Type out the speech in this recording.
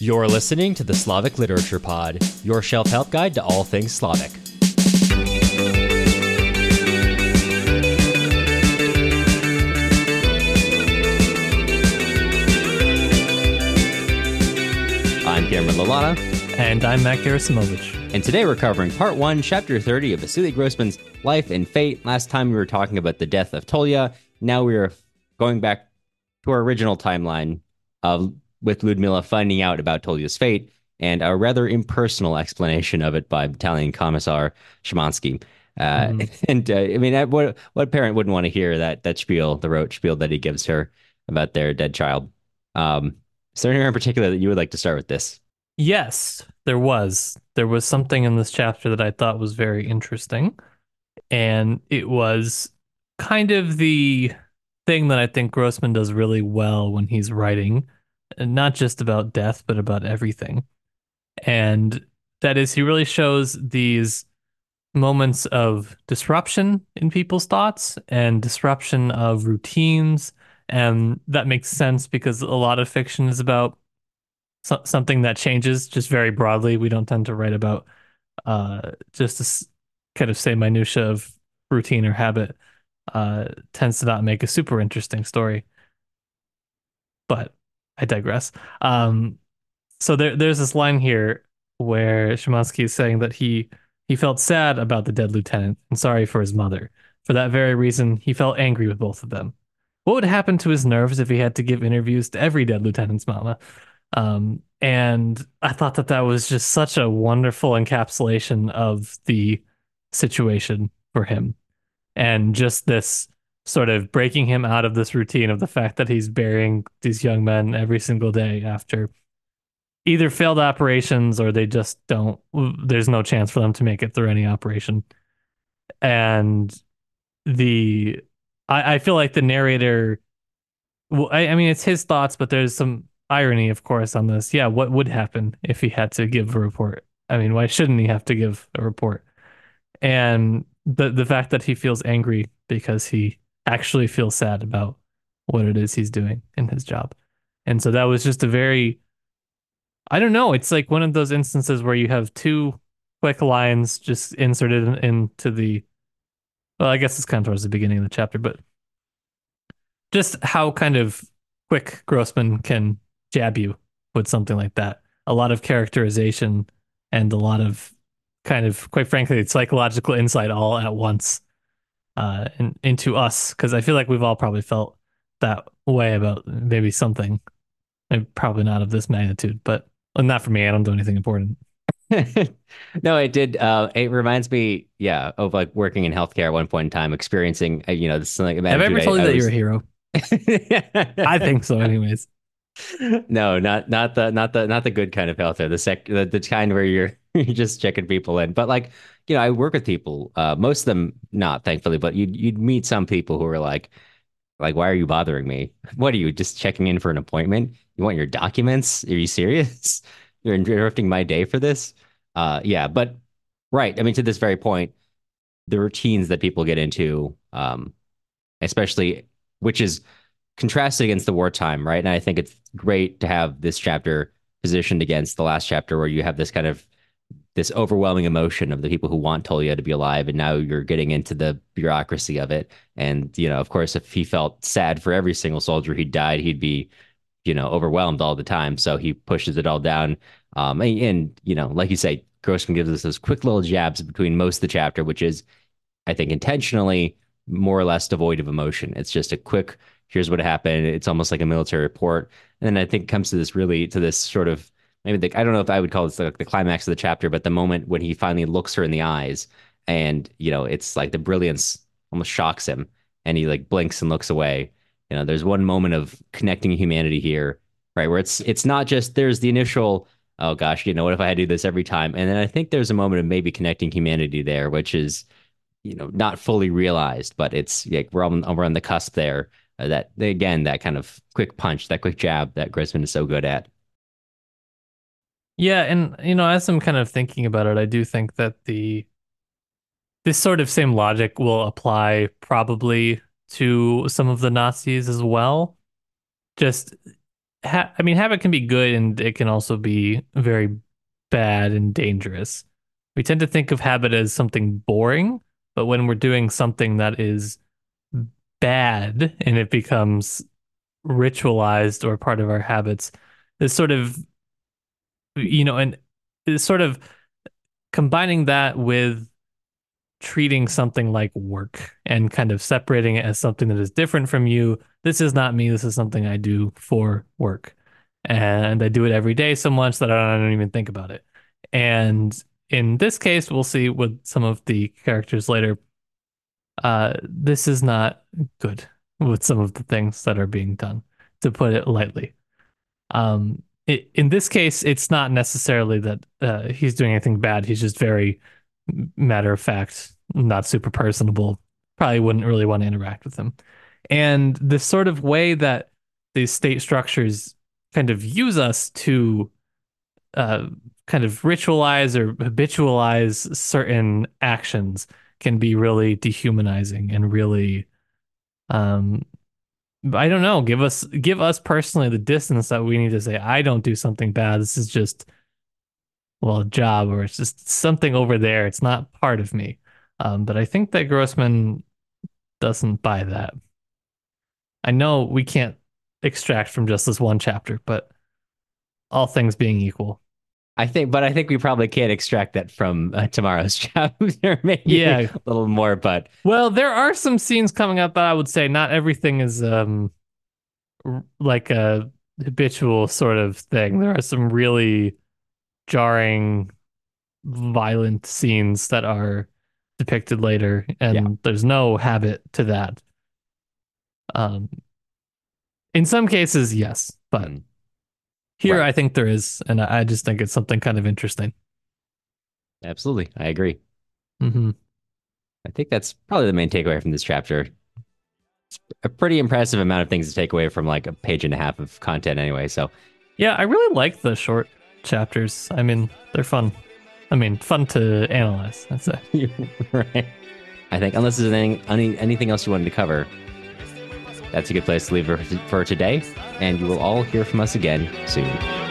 You're listening to the Slavic Literature Pod, your shelf help guide to all things Slavic. I'm Cameron Lalana. And I'm Matt Gerasimovich. And today we're covering part one, chapter 30 of Vasily Grossman's life and fate. Last time we were talking about the death of Tolya. Now we're going back to our original timeline of with Ludmila finding out about Tolya's fate and a rather impersonal explanation of it by Battalion Commissar Shemansky. Uh, mm. And uh, I mean, what what parent wouldn't want to hear that that spiel, the rote spiel that he gives her about their dead child? Um, is there anywhere in particular that you would like to start with this? Yes, there was. There was something in this chapter that I thought was very interesting, and it was kind of the thing that I think Grossman does really well when he's writing not just about death, but about everything. And that is, he really shows these moments of disruption in people's thoughts and disruption of routines. And that makes sense because a lot of fiction is about so- something that changes just very broadly. We don't tend to write about uh, just to kind of say minutia of routine or habit. Uh, tends to not make a super interesting story. But I digress. Um, so there, there's this line here where Shemansky is saying that he he felt sad about the dead lieutenant and sorry for his mother. For that very reason, he felt angry with both of them. What would happen to his nerves if he had to give interviews to every dead lieutenant's mama? Um, and I thought that that was just such a wonderful encapsulation of the situation for him, and just this sort of breaking him out of this routine of the fact that he's burying these young men every single day after either failed operations or they just don't there's no chance for them to make it through any operation. And the i, I feel like the narrator well I, I mean it's his thoughts but there's some irony of course on this. Yeah what would happen if he had to give a report? I mean why shouldn't he have to give a report? And the the fact that he feels angry because he actually feel sad about what it is he's doing in his job. And so that was just a very I don't know, it's like one of those instances where you have two quick lines just inserted in, into the well, I guess it's kind of towards the beginning of the chapter, but just how kind of quick Grossman can jab you with something like that. A lot of characterization and a lot of kind of, quite frankly, psychological insight all at once uh, in, into us because I feel like we've all probably felt that way about maybe something, maybe probably not of this magnitude, but well, not for me. I don't do anything important. no, it did. Uh, it reminds me, yeah, of like working in healthcare at one point in time, experiencing, uh, you know, something. Have I ever told you that was... you're a hero? I think so, anyways. No, not not the not the not the good kind of healthcare. The sec the, the kind where you're you're just checking people in. But like you know, I work with people, uh, most of them not, thankfully, but you'd you'd meet some people who are like, like, why are you bothering me? What are you just checking in for an appointment? You want your documents? Are you serious? You're interrupting my day for this? Uh, yeah, but right. I mean, to this very point, the routines that people get into, um, especially which is contrasted against the wartime, right? And I think it's great to have this chapter positioned against the last chapter where you have this kind of this overwhelming emotion of the people who want Tolya to be alive, and now you're getting into the bureaucracy of it. And you know, of course, if he felt sad for every single soldier he died, he'd be, you know, overwhelmed all the time. So he pushes it all down. Um, and, and you know, like you say, Grossman gives us those quick little jabs between most of the chapter, which is, I think, intentionally more or less devoid of emotion. It's just a quick, here's what happened. It's almost like a military report. And then I think comes to this really to this sort of maybe the, I don't know if I would call this the, the climax of the chapter, but the moment when he finally looks her in the eyes and, you know, it's like the brilliance almost shocks him and he like blinks and looks away. You know, there's one moment of connecting humanity here, right? Where it's, it's not just, there's the initial, oh gosh, you know, what if I had to do this every time? And then I think there's a moment of maybe connecting humanity there, which is, you know, not fully realized, but it's like we're on, we're on the cusp there. Uh, that again, that kind of quick punch, that quick jab that Grossman is so good at. Yeah, and you know, as I'm kind of thinking about it, I do think that the this sort of same logic will apply probably to some of the Nazis as well. Just ha- I mean, habit can be good and it can also be very bad and dangerous. We tend to think of habit as something boring, but when we're doing something that is bad and it becomes ritualized or part of our habits, this sort of, you know, and sort of combining that with treating something like work and kind of separating it as something that is different from you. This is not me. This is something I do for work. And I do it every day so much that I don't even think about it. And in this case, we'll see with some of the characters later. Uh, this is not good with some of the things that are being done, to put it lightly. Um, in this case, it's not necessarily that uh, he's doing anything bad. He's just very matter of fact, not super personable. Probably wouldn't really want to interact with him. And the sort of way that these state structures kind of use us to uh, kind of ritualize or habitualize certain actions can be really dehumanizing and really um I don't know, give us give us personally the distance that we need to say I don't do something bad. This is just well, a job or it's just something over there. It's not part of me. Um, but I think that Grossman doesn't buy that. I know we can't extract from just this one chapter, but all things being equal. I think, but I think we probably can't extract that from uh, tomorrow's chapter. Maybe yeah. a little more, but well, there are some scenes coming up that I would say not everything is um like a habitual sort of thing. There are some really jarring, violent scenes that are depicted later, and yeah. there's no habit to that. Um, in some cases, yes, but mm. Here right. I think there is, and I just think it's something kind of interesting. Absolutely, I agree. Mm-hmm. I think that's probably the main takeaway from this chapter. It's a pretty impressive amount of things to take away from like a page and a half of content, anyway. So, yeah, I really like the short chapters. I mean, they're fun. I mean, fun to analyze. That's it. right. I think unless there's anything any, anything else you wanted to cover, that's a good place to leave for, today. And you will all hear from us again soon.